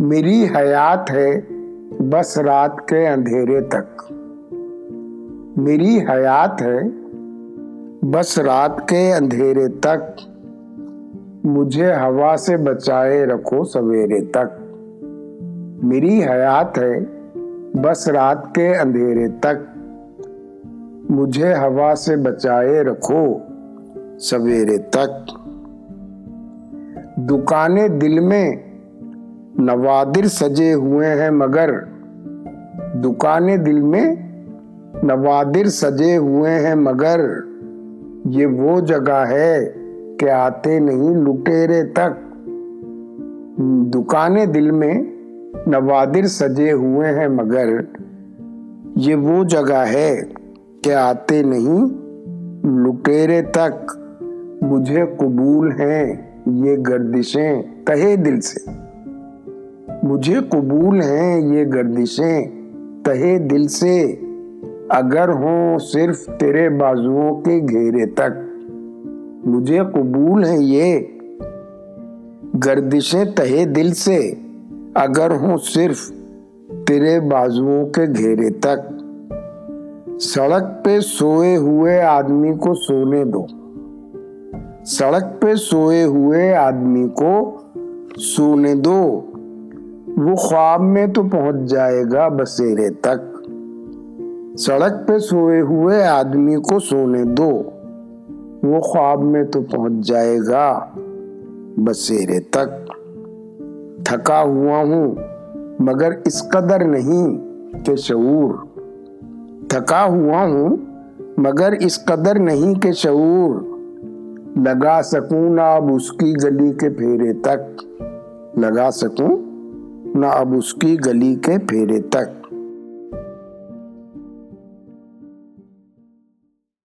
میری حیات ہے بس رات کے اندھیرے تک۔ میری حیات ہے بس رات کے اندھیرے تک۔ مجھے ہوا سے بچائے رکھو سویرے تک۔ میری حیات ہے بس رات کے اندھیرے تک۔ مجھے ہوا سے بچائے رکھو سویرے تک۔ دکانیں دل میں نوادر سجے ہوئے ہیں مگر دکانیں دل میں نوادر سجے ہوئے ہیں مگر یہ وہ جگہ ہے کہ آتے نہیں لٹیرے تک۔ دکانیں دل میں نوادر سجے ہوئے ہیں مگر یہ وہ جگہ ہے کہ آتے نہیں لٹیرے تک۔ مجھے قبول ہیں یہ گردشیں تہے دل سے۔ مجھے قبول ہیں یہ گردشیں۔ تہے دل سے اگر ہوں صرف تیرے بازوؤں کے گھیرے تک۔ مجھے قبول ہیں یہ گردشیں تہے دل سے اگر ہوں صرف تیرے بازوؤں کے گھیرے تک۔ سڑک پہ سوئے ہوئے آدمی کو سونے دو۔ سڑک پہ سوئے ہوئے آدمی کو سونے دو۔ وہ خواب میں تو پہنچ جائے گا بسیرے تک۔ سڑک پہ سوئے ہوئے آدمی کو سونے دو۔ وہ خواب میں تو پہنچ جائے گا بسیرے تک۔ تھکا ہوا ہوں، مگر اس قدر نہیں کہ شعور۔ تھکا ہوا ہوں، مگر اس قدر نہیں کہ شعور۔ لگا سکوں نہ اب اس کی گلی کے پھیرے تک۔ لگا سکوں نہ اب اس کی گلی کے پھیرے تک۔